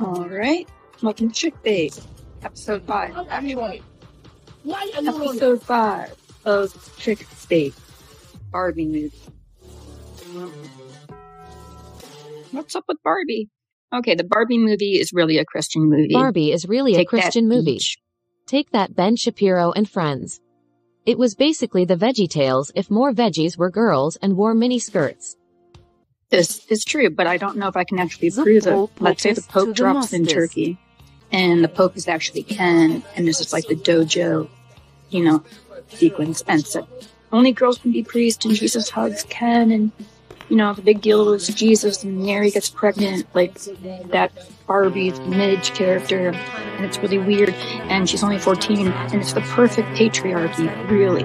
All right. Welcome to Chick Bait, episode five. Actually, why are you Episode five of Chick Bait, Barbie movie. What's up with Barbie? Okay, the Barbie movie is really a Christian movie. Barbie is really a Take that, Christian movie. Beach. Take that Ben Shapiro and friends. It was basically the Veggie Tales if more veggies were girls and wore mini skirts. This is true, but I don't know if I can actually The prove it. Let's say the Pope the drops in. Turkey, and the Pope is actually Ken, and this is like the dojo, you know, sequence. And so only girls can be priests, and Jesus hugs Ken, and you know, the big deal is Jesus, and Mary gets pregnant, like that Barbie's Midge character, and it's really weird. And she's only 14, and it's the perfect patriarchy, really.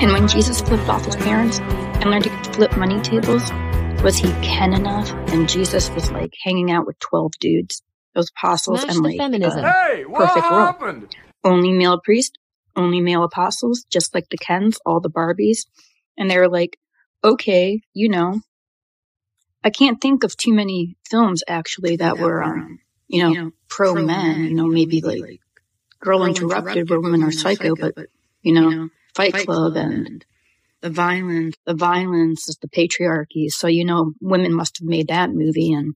And when Jesus flipped off his parents and learned to flip money tables, was he Ken enough? And Jesus was like hanging out with 12 dudes, those apostles, Smash and the like feminism. uh, Hey, what Perfect world. happened? only male priest, only male apostles, just like the Kens, all the Barbies. And they were like, okay, you know, I can't think of too many films actually that were, um, you know, pro men, you know, maybe like Girl Interrupted where women are psycho, but, you know, Fight Club and the violence, the violence is the patriarchy. So, you know, women must have made that movie and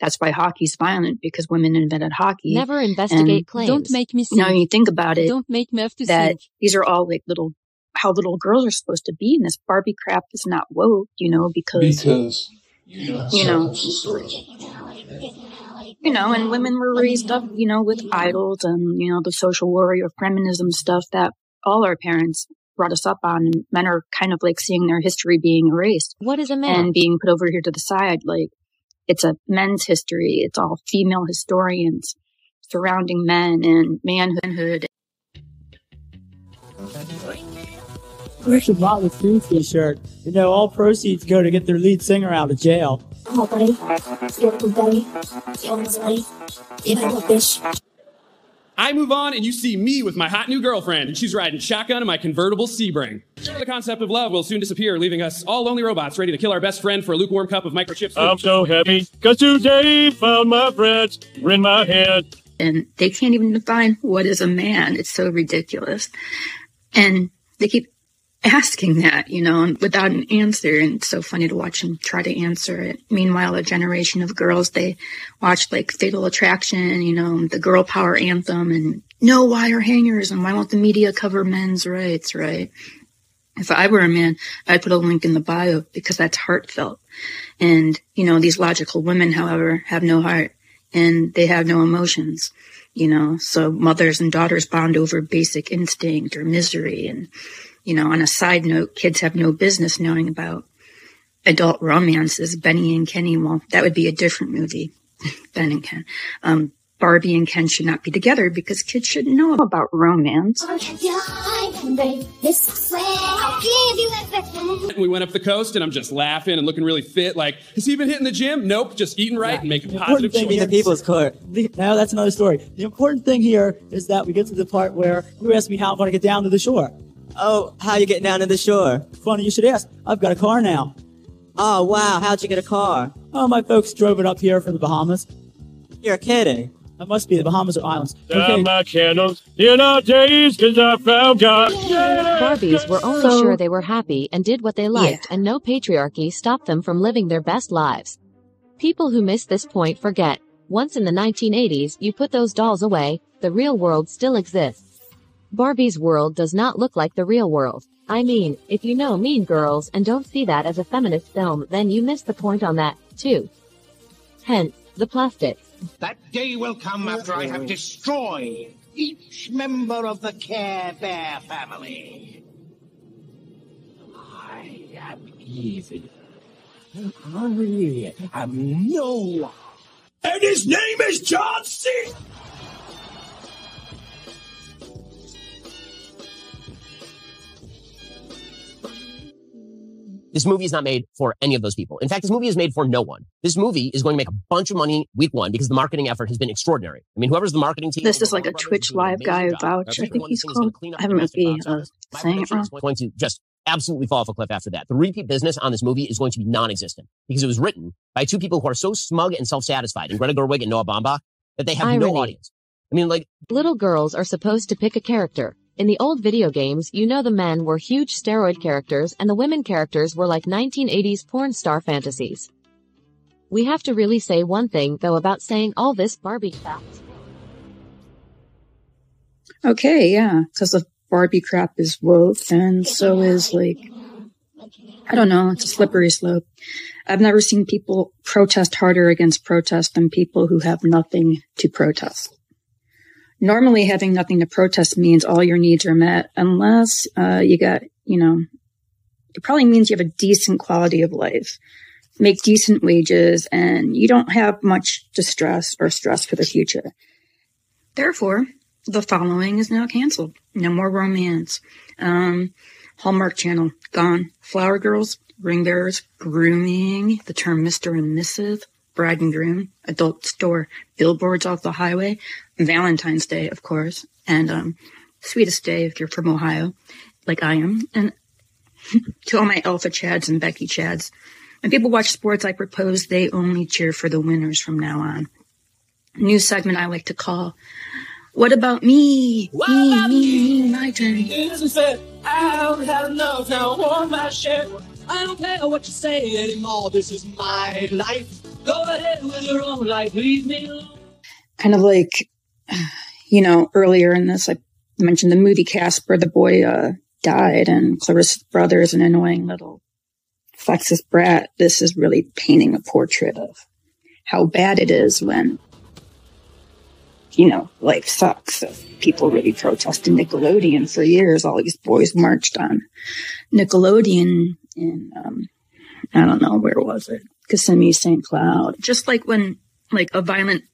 that's why hockey's violent because women invented hockey. Never investigate And claims. Don't make me You know, think. you think about it, Don't make me have to that think. these are all like little how little girls are supposed to be in this barbie crap is not woke you know because Because you know, You know. you know and women were raised up you know with idols and you know the social warrior feminism stuff that all our parents brought us up on and men are kind of like seeing their history being erased What is a man? and being put over here to the side like it's a men's history it's all female historians surrounding men and manhood Where should Motley Crue t-shirt? You know, all proceeds go to get their lead singer out of jail. Oh, buddy. Feel good, buddy. Feel this, buddy. Give it a bitch. I move on and you see me with my hot new girlfriend, and she's riding shotgun in my convertible Sebring. The concept of love will soon disappear, leaving us all lonely robots ready to kill our best friend for a lukewarm cup of microchips. I'm so happy because today found my friends were in my head. and they can't even define what is a man. It's so ridiculous. And they keep asking that, you know, and without an answer. And it's so funny to watch them try to answer it. Meanwhile, a generation of girls, they watch like Fatal Attraction, you know, the girl power anthem and no wire hangers. And why won't the media cover men's rights, right? If I were a man, I'd put a link in the bio because that's heartfelt. And, you know, these logical women, however, have no heart and they have no emotions, you know. So mothers and daughters bond over basic instinct or misery. And, you know, on a side note, kids have no business knowing about adult romances. Benny and Kenny, well, that would be a different movie. Ben and Ken. Um, Barbie and Ken should not be together because kids shouldn't know about romance. This way. I'll give you everything. And we went up the coast, and I'm just laughing and looking really fit. Like, has he been hitting the gym? Nope, just eating right and making The positive important thing choices. the people's court. The- Now that's another story. The important thing here is that we get to the part where you asked me how I'm going to get down to the shore. Oh, how you getting down to the shore? Funny you should ask. I've got a car now. Oh, wow, how'd you get a car? Oh, my folks drove it up here from the Bahamas. You're kidding. That must be the Bahamas or islands. Down Okay. my candles in our days because I found God. Barbies were only So- sure they were happy and did what they liked, and no patriarchy stopped them from living their best lives. People who miss this point forget. Once in the 1980s, you put those dolls away, the real world still exists. Barbie's world does not look like the real world. I mean, if you know Mean Girls and don't see that as a feminist film, then you miss the point on that, too. Hence, the plastics. That day will come after I have destroyed each member of the Care Bear family. I am evil. I am no one. And his name is John C. This movie is not made for any of those people. In fact, this movie is made for no one. This movie is going to make a bunch of money week one because the marketing effort has been extraordinary. I mean, whoever's the marketing team. This is like a Twitch live guy vouch. I think he's called. I haven't be uh, saying it wrong. going to just absolutely fall off a cliff after that. The repeat business on this movie is going to be non-existent because it was written by two people who are so smug and self-satisfied, and Greta Gerwig and Noah Baumbach, that they have Irony. no audience. I mean, like, Little girls are supposed to pick a character. In the old video games, you know the men were huge steroid characters and the women characters were like 1980s porn star fantasies. We have to really say one thing though about saying all this Barbie crap. Okay, yeah, because the Barbie crap is woke, and so is like, I don't know, it's a slippery slope. I've never seen people protest harder against protest than people who have nothing to protest. Normally, having nothing to protest means all your needs are met, unless uh, you got, you know, it probably means you have a decent quality of life, make decent wages, and you don't have much distress or stress for the future. Therefore, the following is now canceled. No more romance. Um, Hallmark Channel, gone. Flower Girls, Ring Bearers, Grooming, the term Mr. and Mrs., Bride and Groom, Adult Store, Billboards off the Highway, Valentine's Day, of course, and um, Sweetest Day if you're from Ohio, like I am, and to all my Alpha Chads and Becky Chads. When people watch sports, I propose they only cheer for the winners from now on. New segment I like to call What About Me? What me, about me, me, my turn. Fair. I've had enough. Now I want my share. I don't care what you say anymore. This is my life. Go ahead with your own life. Leave me alone. kind of like, you know, earlier in this, I mentioned the movie Casper, the boy uh, died, and Clarissa's brother is an annoying little sexist brat. This is really painting a portrait of how bad it is when, you know, life sucks. So people really protested Nickelodeon for years. All these boys marched on Nickelodeon in, um, I don't know, where was it? Kissimmee, St. Cloud. Just like when, like, a violent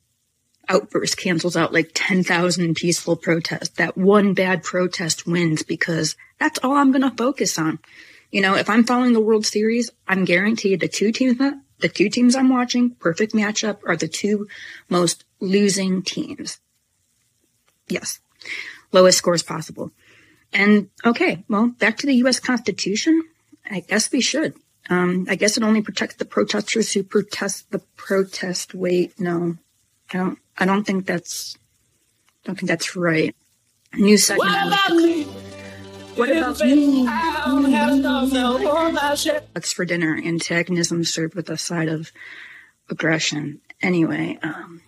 outburst cancels out like 10,000 peaceful protests. That one bad protest wins because that's all I'm going to focus on. You know, if I'm following the World Series, I'm guaranteed the two teams that the two teams I'm watching, perfect matchup, are the two most losing teams. Yes. Lowest scores possible. And okay, well, back to the US Constitution. I guess we should. Um, I guess it only protects the protesters who protest the protest. Wait, no, I don't. I don't think that's. Don't think that's right. New segment. What about me? What about me? I've had enough. Now I want my share. What's for dinner? Antagonism served with a side of aggression. Anyway, um,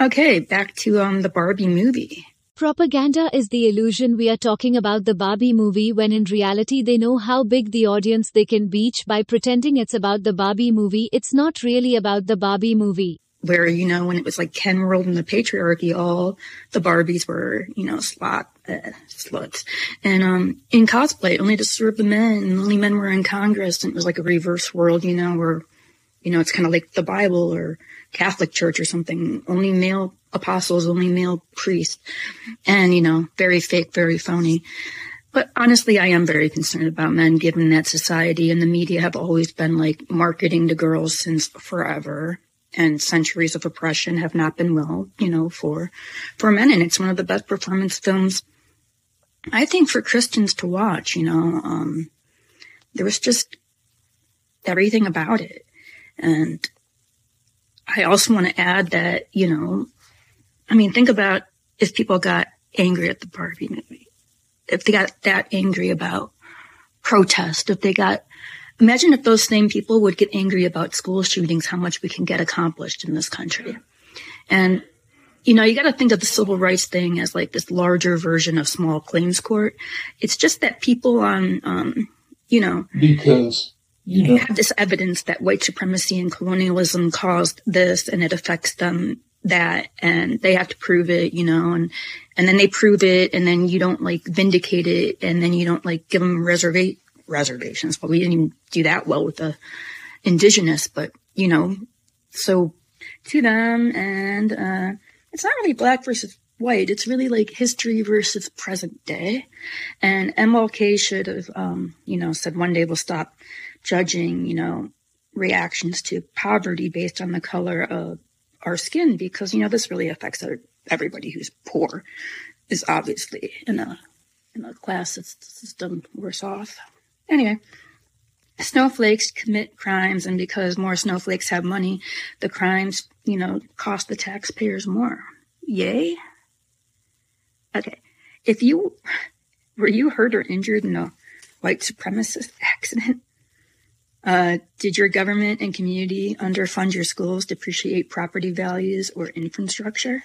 okay, back to um the Barbie movie. Propaganda is the illusion we are talking about the Barbie movie when in reality they know how big the audience they can reach by pretending it's about the Barbie movie. It's not really about the Barbie movie. where you know when it was like Ken World and the patriarchy, all the Barbies were you know slut uh, sluts, and um in cosplay only to serve the men, and only men were in Congress, and it was like a reverse world, you know, where you know it's kind of like the Bible or Catholic Church or something, only male apostles, only male priests, and you know very fake, very phony. But honestly, I am very concerned about men, given that society and the media have always been like marketing to girls since forever and centuries of oppression have not been well, you know, for for men. And it's one of the best performance films, I think, for Christians to watch. You know, um, there was just everything about it, and I also want to add that you know, I mean, think about if people got angry at the Barbie movie, if they got that angry about protest, if they got Imagine if those same people would get angry about school shootings, how much we can get accomplished in this country. And, you know, you got to think of the civil rights thing as like this larger version of small claims court. It's just that people on, um, you know, Because you know have this evidence that white supremacy and colonialism caused this and it affects them that and they have to prove it, you know, and, and then they prove it and then you don't like vindicate it and then you don't like give them reserva- reservations. But we didn't even do that well with the indigenous, but you know, so to them and, uh, it's not really black versus white. It's really like history versus present day. And MLK should have, um, you know, said one day we'll stop judging, you know, reactions to poverty based on the color of our skin because, you know, this really affects our- everybody who's poor is obviously in a in the class system worse off. Anyway, snowflakes commit crimes, and because more snowflakes have money, the crimes, you know, cost the taxpayers more. Yay? Okay. If you were you hurt or injured in a white supremacist accident? Uh, did your government and community underfund your schools, depreciate property values or infrastructure?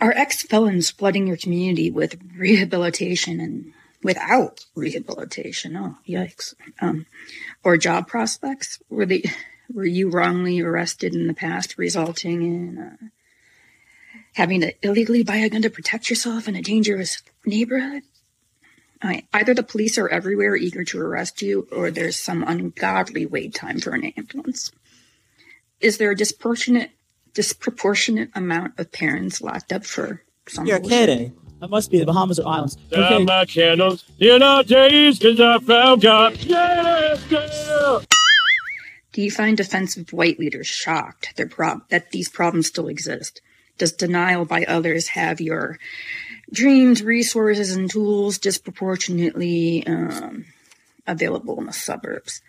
Are ex felons flooding your community with rehabilitation and without rehabilitation? Oh, yikes. Um, or job prospects? Were they, were you wrongly arrested in the past, resulting in uh, having to illegally buy a gun to protect yourself in a dangerous neighborhood? Either the police are everywhere eager to arrest you, or there's some ungodly wait time for an ambulance. Is there a disproportionate disproportionate amount of parents locked up for some You're bullshit? kidding. That must be the Bahamas or Islands. Down my candles in our days, cause I found God. Yeah, yeah. Do you find defensive white leaders shocked their prob- that these problems still exist? Does denial by others have your dreams, resources, and tools disproportionately um, available in the suburbs?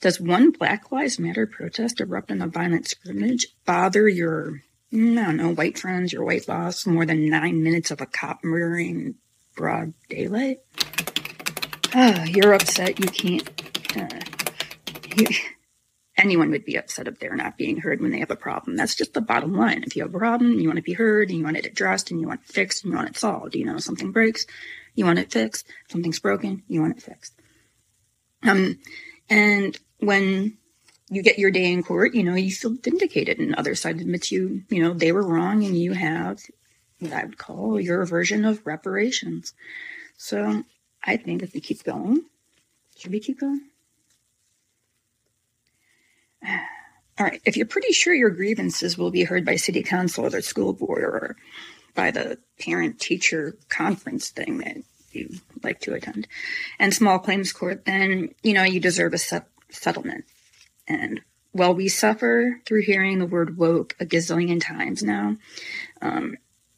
Does one Black Lives Matter protest erupt in a violent scrimmage bother your, I don't know, white friends, your white boss more than nine minutes of a cop murdering broad daylight? Ah, you're upset you can't. Uh, you, anyone would be upset if they're not being heard when they have a problem. That's just the bottom line. If you have a problem, you want to be heard, and you want it addressed, and you want it fixed, and you want it solved. You know, something breaks, you want it fixed. Something's broken, you want it fixed. Um, and when you get your day in court, you know, you feel vindicated, and the other side admits you, you know, they were wrong, and you have what I would call your version of reparations. So I think if we keep going, should we keep going? All right. If you're pretty sure your grievances will be heard by city council or the school board or by the parent teacher conference thing that you like to attend and small claims court, then, you know, you deserve a set- settlement. And while we suffer through hearing the word woke a gazillion times now, um,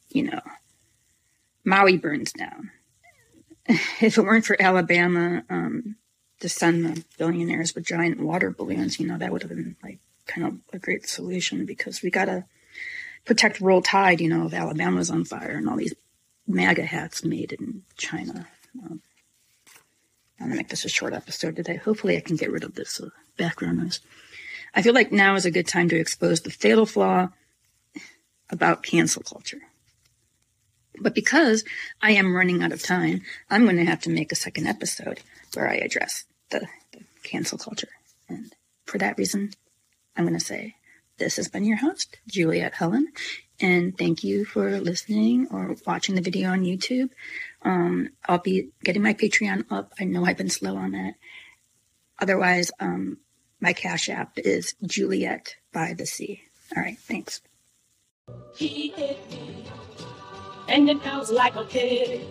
you know, Maui burns down. If it weren't for Alabama, um, to send the billionaires with giant water balloons, you know, that would have been like kind of a great solution because we got to protect Roll Tide, you know, if Alabama's on fire and all these MAGA hats made in China. Um, I'm going to make this a short episode today. Hopefully, I can get rid of this uh, background noise. I feel like now is a good time to expose the fatal flaw about cancel culture. But because I am running out of time, I'm going to have to make a second episode where I address the, the cancel culture. And for that reason, I'm going to say this has been your host, Juliet Helen, and thank you for listening or watching the video on YouTube. Um, I'll be getting my Patreon up. I know I've been slow on that. Otherwise, um, my Cash App is Juliet by the Sea. All right, thanks. And it sounds like a kid.